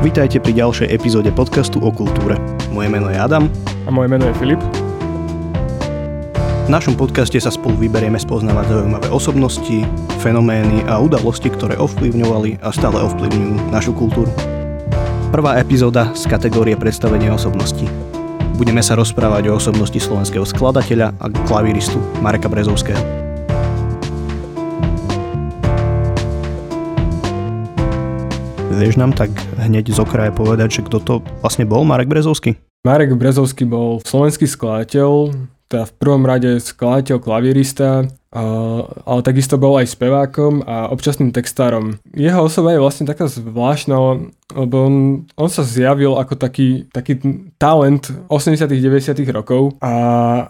Vítajte pri ďalšej epizóde podcastu o kultúre. Moje meno je Adam. A moje meno je Filip. V našom podcaste sa spolu vyberieme spoznávať zaujímavé osobnosti, fenomény a udalosti, ktoré ovplyvňovali a stále ovplyvňujú našu kultúru. Prvá epizóda z kategórie predstavenie osobností. Budeme sa rozprávať o osobnosti slovenského skladateľa a klavíristu Mareka Brezovského. Vieš nám tak hneď z okraja povedať, že kto to vlastne bol, Marek Brezovský? Marek Brezovský bol slovenský skladateľ, teda v prvom rade skladateľ, klavírista, ale takisto bol aj spevákom a občasným textárom. Jeho osoba je vlastne taká zvláštna, lebo on, on sa zjavil ako taký, taký talent 80 90 rokov, a,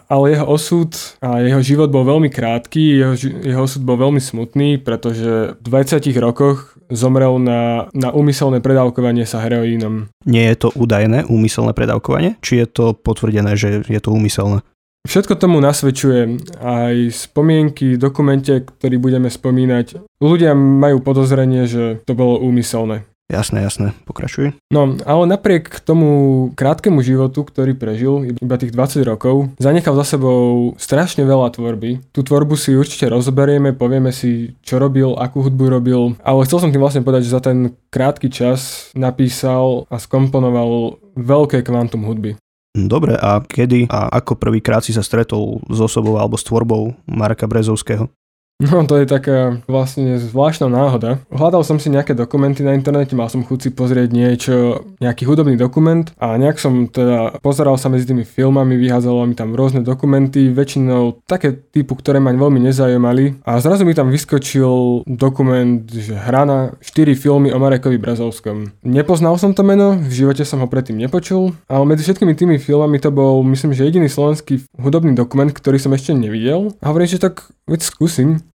ale jeho osud a jeho život bol veľmi krátky, jeho, jeho osud bol veľmi smutný, pretože v 20 rokoch zomrel na, na úmyselné predávkovanie sa heroínom. Nie je to údajné úmyselné predávkovanie? Či je to potvrdené, že je to úmyselné? Všetko tomu nasvedčuje aj spomienky, dokumente, ktorý budeme spomínať. Ľudia majú podozrenie, že to bolo úmyselné. Jasné, jasné, pokračuj. No, ale napriek tomu krátkemu životu, ktorý prežil, iba tých 20 rokov, zanechal za sebou strašne veľa tvorby. Tú tvorbu si určite rozoberieme, povieme si, čo robil, akú hudbu robil, ale chcel som tým vlastne povedať, že za ten krátky čas napísal a skomponoval veľké kvantum hudby. Dobre, a kedy a ako prvýkrát si sa stretol s osobou alebo s tvorbou Marka Brezovského? No to je taká vlastne zvláštna náhoda. Hľadal som si nejaké dokumenty na internete, mal som chuť si pozrieť niečo, nejaký hudobný dokument a nejak som teda pozeral sa medzi tými filmami, vyhádzalo mi tam rôzne dokumenty, väčšinou také typu, ktoré ma veľmi nezajímali a zrazu mi tam vyskočil dokument, že hra na 4 filmy o Marekovi Brazovskom. Nepoznal som to meno, v živote som ho predtým nepočul, ale medzi všetkými tými filmami to bol, myslím, že jediný slovenský hudobný dokument, ktorý som ešte nevidel. A hovorím, že tak veď skúsim.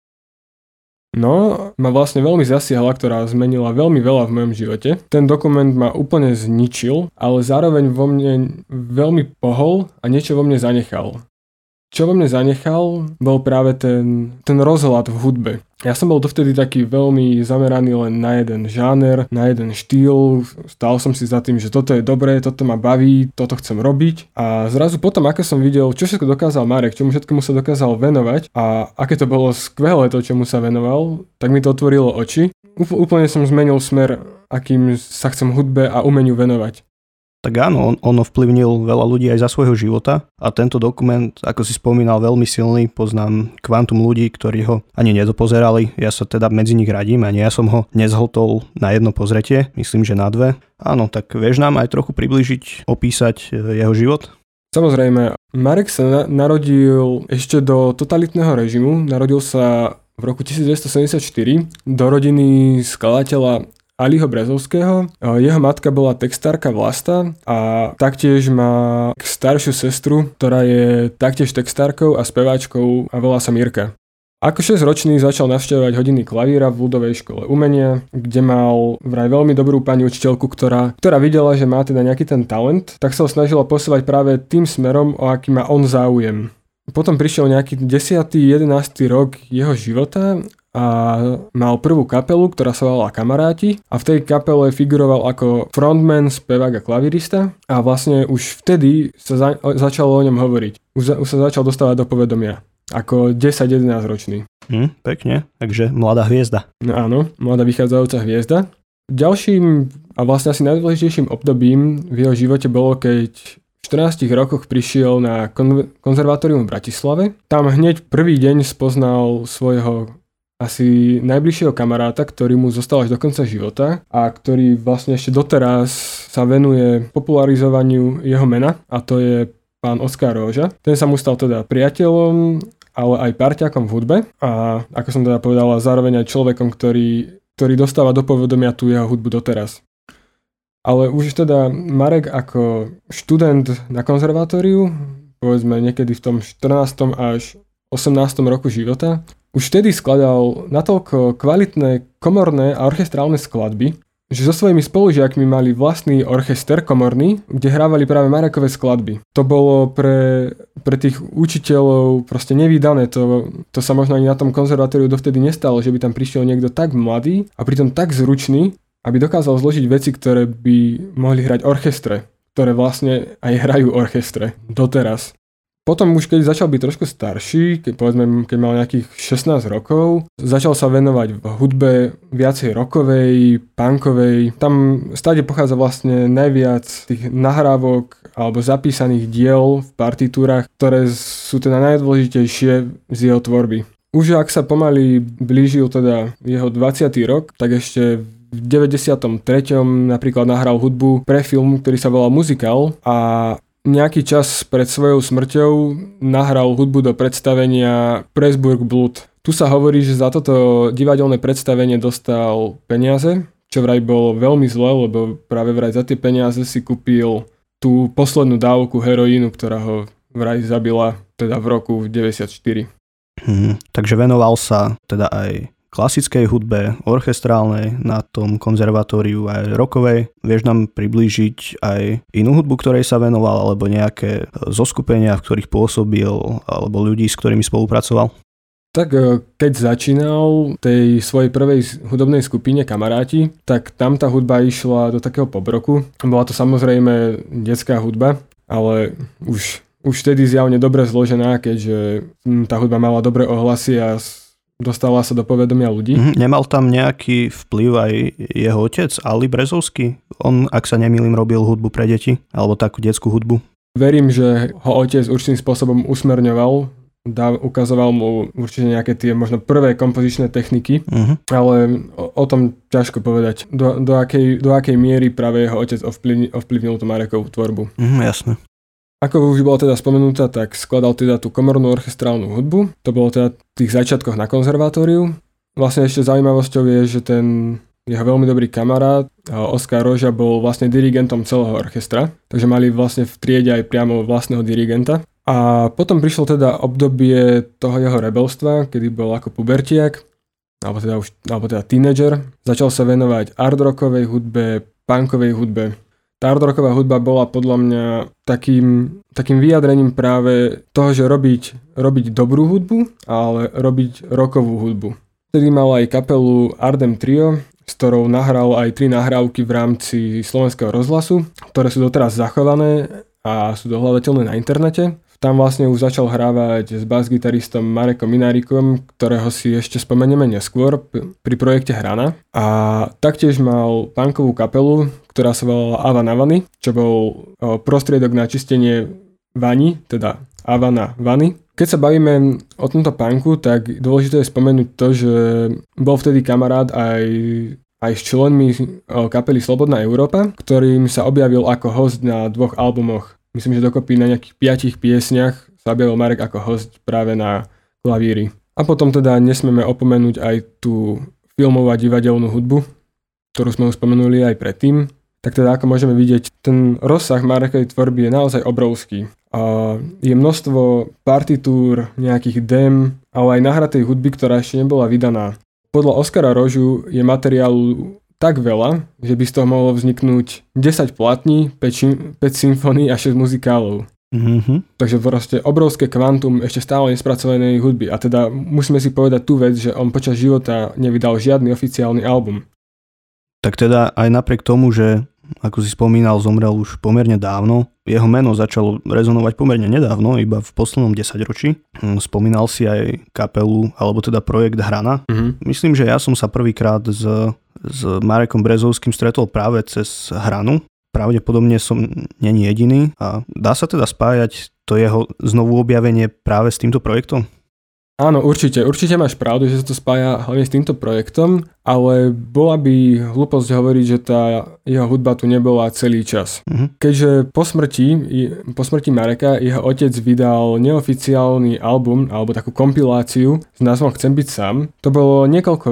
No, ma vlastne veľmi zasiahla, ktorá zmenila veľmi veľa v mojom živote. Ten dokument ma úplne zničil, ale zároveň vo mne veľmi pohol a niečo vo mne zanechal. Čo vo mne zanechal, bol práve ten, ten rozhľad v hudbe. Ja som bol dovtedy taký veľmi zameraný len na jeden žáner, na jeden štýl. Stál som si za tým, že toto je dobré, toto ma baví, toto chcem robiť. A zrazu potom, ako som videl, čo všetko dokázal Marek, čomu všetkému sa dokázal venovať a aké to bolo skvelé to, čomu sa venoval, tak mi to otvorilo oči. Úplne som zmenil smer, akým sa chcem hudbe a umeniu venovať tak áno, on, on ovplyvnil veľa ľudí aj za svojho života a tento dokument, ako si spomínal, veľmi silný, poznám kvantum ľudí, ktorí ho ani nedopozerali, ja sa teda medzi nich radím, ani ja som ho nezhltol na jedno pozretie, myslím, že na dve. Áno, tak vieš nám aj trochu približiť, opísať e, jeho život? Samozrejme, Marek sa narodil ešte do totalitného režimu, narodil sa v roku 1974 do rodiny skladateľa Aliho Brezovského. Jeho matka bola textárka Vlasta a taktiež má staršiu sestru, ktorá je taktiež textárkou a speváčkou a volá sa Mirka. Ako 6-ročný začal navštevovať hodiny klavíra v ľudovej škole umenia, kde mal vraj veľmi dobrú pani učiteľku, ktorá, ktorá videla, že má teda nejaký ten talent, tak sa ho snažila posúvať práve tým smerom, o aký má on záujem. Potom prišiel nejaký 10. 11. rok jeho života a mal prvú kapelu, ktorá sa volala Kamaráti a v tej kapele figuroval ako frontman, spevák a klavirista a vlastne už vtedy sa za, začalo o ňom hovoriť. Už, už sa začal dostávať do povedomia ako 10-11 ročný. Hm, pekne, takže mladá hviezda. No áno, mladá vychádzajúca hviezda. Ďalším a vlastne asi najdôležitejším obdobím v jeho živote bolo, keď v 14 rokoch prišiel na kon- konzervatórium v Bratislave. Tam hneď prvý deň spoznal svojho asi najbližšieho kamaráta, ktorý mu zostal až do konca života a ktorý vlastne ešte doteraz sa venuje popularizovaniu jeho mena a to je pán Oskar Róža. Ten sa mu stal teda priateľom, ale aj parťakom v hudbe a ako som teda povedala, zároveň aj človekom, ktorý, ktorý dostáva do povedomia tú jeho hudbu doteraz. Ale už teda Marek ako študent na konzervatóriu, povedzme niekedy v tom 14. až 18. roku života, už vtedy skladal natoľko kvalitné komorné a orchestrálne skladby, že so svojimi spolužiakmi mali vlastný orchester komorný, kde hrávali práve Marekové skladby. To bolo pre, pre tých učiteľov proste nevydané, to, to sa možno ani na tom konzervatóriu dovtedy nestalo, že by tam prišiel niekto tak mladý a pritom tak zručný aby dokázal zložiť veci, ktoré by mohli hrať orchestre, ktoré vlastne aj hrajú orchestre doteraz. Potom už keď začal byť trošku starší, keď, povedzme, keď mal nejakých 16 rokov, začal sa venovať v hudbe viacej rokovej, punkovej. Tam stáde pochádza vlastne najviac tých nahrávok alebo zapísaných diel v partitúrach, ktoré sú teda najdôležitejšie z jeho tvorby. Už ak sa pomaly blížil teda jeho 20. rok, tak ešte v 93. napríklad nahral hudbu pre film, ktorý sa volal Muzikál a nejaký čas pred svojou smrťou nahral hudbu do predstavenia Pressburg Blood. Tu sa hovorí, že za toto divadelné predstavenie dostal peniaze, čo vraj bolo veľmi zle, lebo práve vraj za tie peniaze si kúpil tú poslednú dávku heroínu, ktorá ho vraj zabila teda v roku 94. Hmm, takže venoval sa teda aj klasickej hudbe, orchestrálnej na tom konzervatóriu aj rokovej. Vieš nám priblížiť aj inú hudbu, ktorej sa venoval, alebo nejaké zoskupenia, v ktorých pôsobil, alebo ľudí, s ktorými spolupracoval? Tak e, keď začínal tej svojej prvej hudobnej skupine Kamaráti, tak tam tá hudba išla do takého pobroku. Bola to samozrejme detská hudba, ale už, už vtedy zjavne dobre zložená, keďže hm, tá hudba mala dobré ohlasy a dostala sa do povedomia ľudí. Mm-hmm. Nemal tam nejaký vplyv aj jeho otec, Ali Brezovský? On, ak sa nemýlim, robil hudbu pre deti, alebo takú detskú hudbu. Verím, že ho otec určitým spôsobom usmerňoval, dá, ukazoval mu určite nejaké tie možno prvé kompozičné techniky, uh-huh. ale o, o tom ťažko povedať, do, do, akej, do akej miery práve jeho otec ovplyvnil, ovplyvnil tú Marekovú tvorbu. Uh-huh, jasne. Ako už bola teda spomenutá, tak skladal teda tú komornú orchestrálnu hudbu. To bolo teda v tých začiatkoch na konzervatóriu. Vlastne ešte zaujímavosťou je, že ten jeho veľmi dobrý kamarát Oskar Roža bol vlastne dirigentom celého orchestra, takže mali vlastne v triede aj priamo vlastného dirigenta. A potom prišlo teda obdobie toho jeho rebelstva, kedy bol ako pubertiak, alebo teda už, alebo teda tínedžer. Začal sa venovať art rockovej hudbe, punkovej hudbe, tá hardrocková hudba bola podľa mňa takým, takým vyjadrením práve toho, že robiť, robiť dobrú hudbu, ale robiť rokovú hudbu. Vtedy mal aj kapelu Ardem Trio, s ktorou nahral aj tri nahrávky v rámci slovenského rozhlasu, ktoré sú doteraz zachované a sú dohľadateľné na internete. Tam vlastne už začal hrávať s bas-gitaristom Marekom Minárikom, ktorého si ešte spomenieme neskôr pri projekte Hrana. A taktiež mal punkovú kapelu, ktorá sa volala Ava Navany, čo bol prostriedok na čistenie vani, teda Ava na vany. Keď sa bavíme o tomto punku, tak dôležité je spomenúť to, že bol vtedy kamarát aj aj s členmi kapely Slobodná Európa, ktorým sa objavil ako host na dvoch albumoch myslím, že dokopy na nejakých piatich piesniach sa objavil Marek ako host práve na klavíri. A potom teda nesmieme opomenúť aj tú filmovú a divadelnú hudbu, ktorú sme už spomenuli aj predtým. Tak teda ako môžeme vidieť, ten rozsah Marekovej tvorby je naozaj obrovský. A je množstvo partitúr, nejakých dem, ale aj nahratej hudby, ktorá ešte nebola vydaná. Podľa Oskara Rožu je materiálu tak veľa, že by z toho mohlo vzniknúť 10 platní, 5, 5 symfónií a 6 muzikálov. Mm-hmm. Takže proste obrovské kvantum ešte stále nespracovanej hudby. A teda musíme si povedať tú vec, že on počas života nevydal žiadny oficiálny album. Tak teda aj napriek tomu, že ako si spomínal, zomrel už pomerne dávno. Jeho meno začalo rezonovať pomerne nedávno, iba v poslednom desaťročí. Hm, spomínal si aj kapelu, alebo teda projekt Hrana. Mm-hmm. Myslím, že ja som sa prvýkrát s, s Marekom Brezovským stretol práve cez Hranu. Pravdepodobne som není jediný a dá sa teda spájať to jeho znovu objavenie práve s týmto projektom? Áno, určite. Určite máš pravdu, že sa to spája hlavne s týmto projektom, ale bola by hlúposť hovoriť, že tá jeho hudba tu nebola celý čas. Uh-huh. Keďže po smrti, po smrti Mareka jeho otec vydal neoficiálny album alebo takú kompiláciu s názvom Chcem byť sám, to bolo niekoľko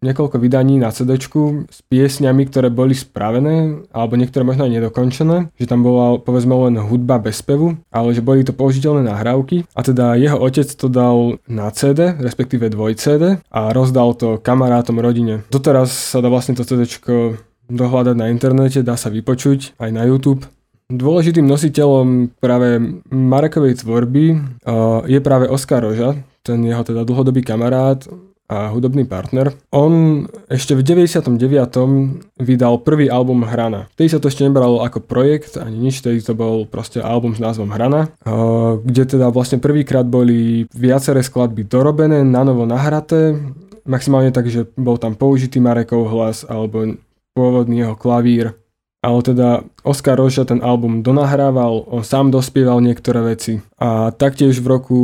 niekoľko vydaní na CD s piesňami, ktoré boli spravené, alebo niektoré možno aj nedokončené, že tam bola povedzme len hudba bez spevu, ale že boli to použiteľné nahrávky a teda jeho otec to dal na CD, respektíve dvoj CD a rozdal to kamarátom rodine. Doteraz sa dá vlastne to CD dohľadať na internete, dá sa vypočuť aj na YouTube. Dôležitým nositeľom práve Marekovej tvorby je práve Oskar Roža, ten jeho teda dlhodobý kamarát, a hudobný partner. On ešte v 99. vydal prvý album Hrana. Vtedy sa to ešte nebralo ako projekt ani nič, vtedy to bol proste album s názvom Hrana, kde teda vlastne prvýkrát boli viaceré skladby dorobené, nanovo nahraté, maximálne tak, že bol tam použitý Marekov hlas alebo pôvodný jeho klavír. Ale teda Oskar Roža ten album donahrával, on sám dospieval niektoré veci. A taktiež v roku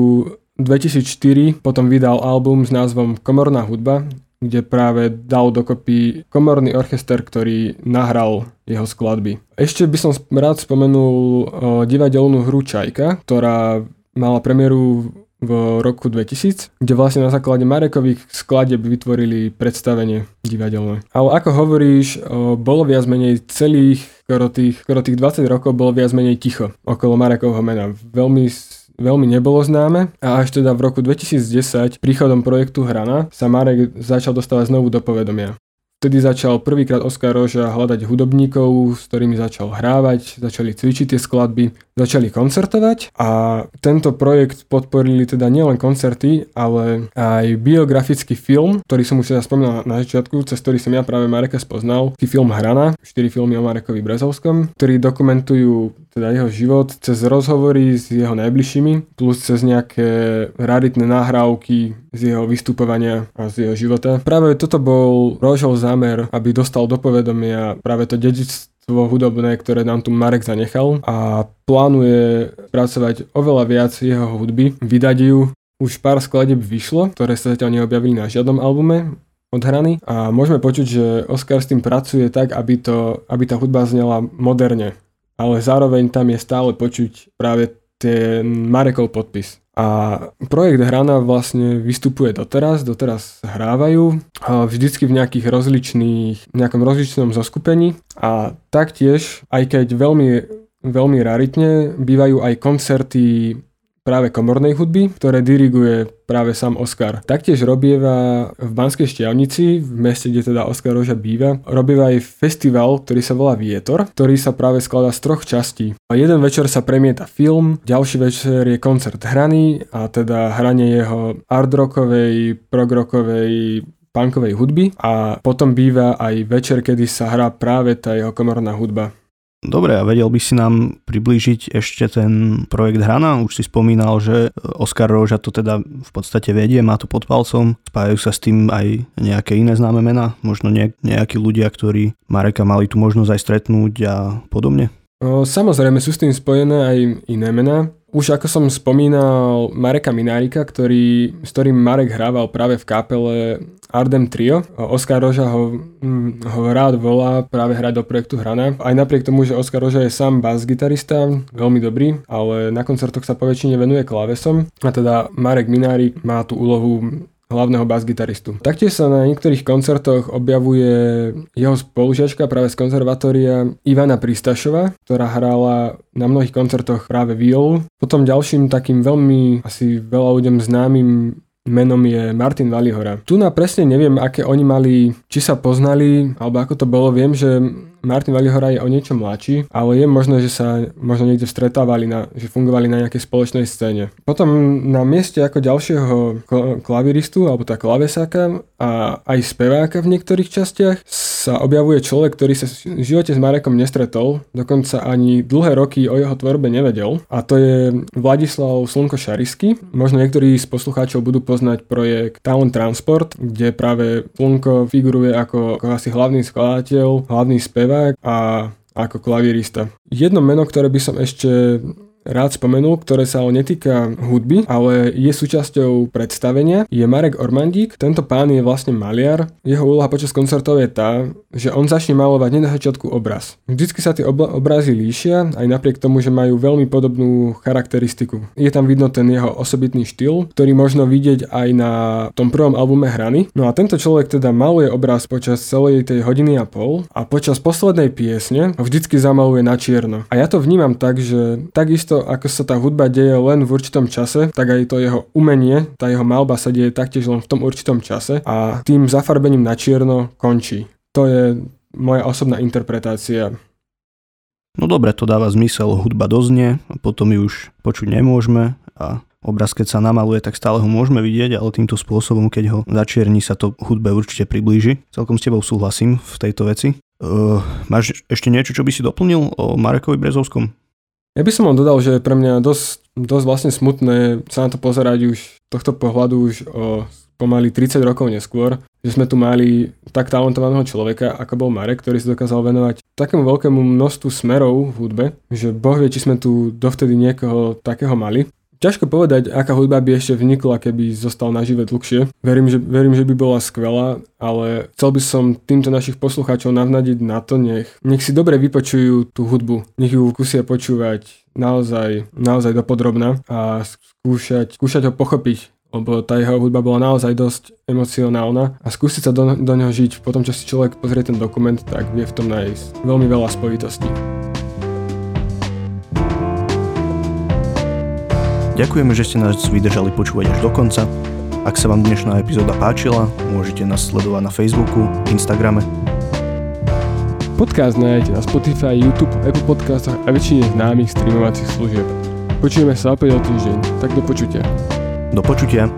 2004 potom vydal album s názvom Komorná hudba, kde práve dal dokopy komorný orchester, ktorý nahral jeho skladby. Ešte by som rád spomenul divadelnú hru Čajka, ktorá mala premiéru v roku 2000, kde vlastne na základe Marekových skladeb vytvorili predstavenie divadelné. Ale ako hovoríš, bolo viac menej celých skoro tých, skoro tých 20 rokov bolo viac menej ticho okolo Marekovho mena. Veľmi veľmi nebolo známe a až teda v roku 2010 príchodom projektu Hrana sa Marek začal dostávať znovu do povedomia. Vtedy začal prvýkrát Oskar Roža hľadať hudobníkov, s ktorými začal hrávať, začali cvičiť tie skladby, začali koncertovať a tento projekt podporili teda nielen koncerty, ale aj biografický film, ktorý som už teda spomínal na začiatku, cez ktorý som ja práve Mareka spoznal, film Hrana, 4 filmy o Marekovi Brezovskom, ktorí dokumentujú teda jeho život cez rozhovory s jeho najbližšími, plus cez nejaké raritné nahrávky z jeho vystupovania a z jeho života. Práve toto bol Rožov zámer, aby dostal do povedomia práve to dedičstvo hudobné, ktoré nám tu Marek zanechal a plánuje pracovať oveľa viac jeho hudby, vydať ju. Už pár skladeb vyšlo, ktoré sa zatiaľ neobjavili na žiadnom albume, odhraný a môžeme počuť, že Oscar s tým pracuje tak, aby, to, aby tá hudba znela moderne ale zároveň tam je stále počuť práve ten Marekov podpis. A projekt Hrana vlastne vystupuje doteraz, doteraz hrávajú, vždycky v nejakých rozličných, nejakom rozličnom zoskupení a taktiež, aj keď veľmi, veľmi raritne, bývajú aj koncerty práve komornej hudby, ktoré diriguje práve sám Oskar. Taktiež robieva v Banskej Štiavnici, v meste, kde teda Oskar Roža býva, robieva aj festival, ktorý sa volá Vietor, ktorý sa práve skladá z troch častí. A jeden večer sa premieta film, ďalší večer je koncert hraný a teda hranie jeho ardrockovej, progrokovej punkovej hudby a potom býva aj večer, kedy sa hrá práve tá jeho komorná hudba. Dobre, a vedel by si nám priblížiť ešte ten projekt Hrana? Už si spomínal, že Oskar Roža to teda v podstate vedie, má to pod palcom. Spájajú sa s tým aj nejaké iné známe mená? Možno nejakí ľudia, ktorí Mareka mali tu možnosť aj stretnúť a podobne? Samozrejme sú s tým spojené aj iné mená. Už ako som spomínal Mareka Minárika, ktorý, s ktorým Marek hrával práve v kapele Ardem Trio. Oskar Roža ho, hm, ho rád volá práve hrať do projektu Hrana. Aj napriek tomu, že Oskar Roža je sám bas-gitarista, veľmi dobrý, ale na koncertoch sa poväčšine venuje klávesom. A teda Marek Minárik má tú úlohu hlavného bas-gitaristu. Taktiež sa na niektorých koncertoch objavuje jeho spolužiačka práve z konzervatória Ivana Pristašova, ktorá hrála na mnohých koncertoch práve violu. Potom ďalším takým veľmi asi veľa ľuďom známym menom je Martin Valihora. Tu na presne neviem, aké oni mali, či sa poznali, alebo ako to bolo. Viem, že Martin Valihora je o niečo mladší, ale je možné, že sa možno niekde stretávali, na, že fungovali na nejakej spoločnej scéne. Potom na mieste ako ďalšieho klaviristu, alebo tá klavesáka a aj speváka v niektorých častiach sa objavuje človek, ktorý sa v živote s Marekom nestretol, dokonca ani dlhé roky o jeho tvorbe nevedel a to je Vladislav Slnko Šarisky. Možno niektorí z poslucháčov budú poznať projekt Talent Transport, kde práve Slnko figuruje ako, ako asi hlavný skladateľ, hlavný spevák a ako klavírista. Jedno meno, ktoré by som ešte rád spomenul, ktoré sa ale netýka hudby, ale je súčasťou predstavenia, je Marek Ormandík. Tento pán je vlastne maliar. Jeho úloha počas koncertov je tá, že on začne malovať hneď na začiatku obraz. Vždycky sa tie obla- obrazy líšia, aj napriek tomu, že majú veľmi podobnú charakteristiku. Je tam vidno ten jeho osobitný štýl, ktorý možno vidieť aj na tom prvom albume Hrany. No a tento človek teda maluje obraz počas celej tej hodiny a pol a počas poslednej piesne ho vždycky zamaluje na čierno. A ja to vnímam tak, že takisto to, ako sa tá hudba deje len v určitom čase, tak aj to jeho umenie, tá jeho malba sa deje taktiež len v tom určitom čase a tým zafarbením na čierno končí. To je moja osobná interpretácia. No dobre, to dáva zmysel, hudba doznie, a potom ju už počuť nemôžeme a obraz, keď sa namaluje, tak stále ho môžeme vidieť, ale týmto spôsobom, keď ho začierni, sa to hudbe určite priblíži. Celkom s tebou súhlasím v tejto veci. Uh, máš ešte niečo, čo by si doplnil o Marekovi Brezovskom? Ja by som vám dodal, že pre mňa dosť, dosť vlastne smutné sa na to pozerať už tohto pohľadu už o pomaly 30 rokov neskôr, že sme tu mali tak talentovaného človeka, ako bol Marek, ktorý sa dokázal venovať takému veľkému množstvu smerov v hudbe, že boh vie, či sme tu dovtedy niekoho takého mali. Ťažko povedať, aká hudba by ešte vnikla, keby zostal nažive dlhšie. Verím že, verím, že by bola skvelá, ale chcel by som týmto našich poslucháčov navnadiť na to, nech, nech si dobre vypočujú tú hudbu, nech ju skúsia počúvať naozaj, naozaj dopodrobná a skúšať, skúšať ho pochopiť, lebo tá jeho hudba bola naozaj dosť emocionálna a skúsiť sa do, do neho žiť. Potom, čo si človek pozrie ten dokument, tak vie v tom nájsť veľmi veľa spojitostí. Ďakujeme, že ste nás vydržali počúvať až do konca. Ak sa vám dnešná epizóda páčila, môžete nás sledovať na Facebooku, Instagrame. Podcast nájdete na Spotify, YouTube, Apple Podcastoch a väčšine známych streamovacích služieb. Počujeme sa opäť o týždeň, tak do počutia. Do počutia.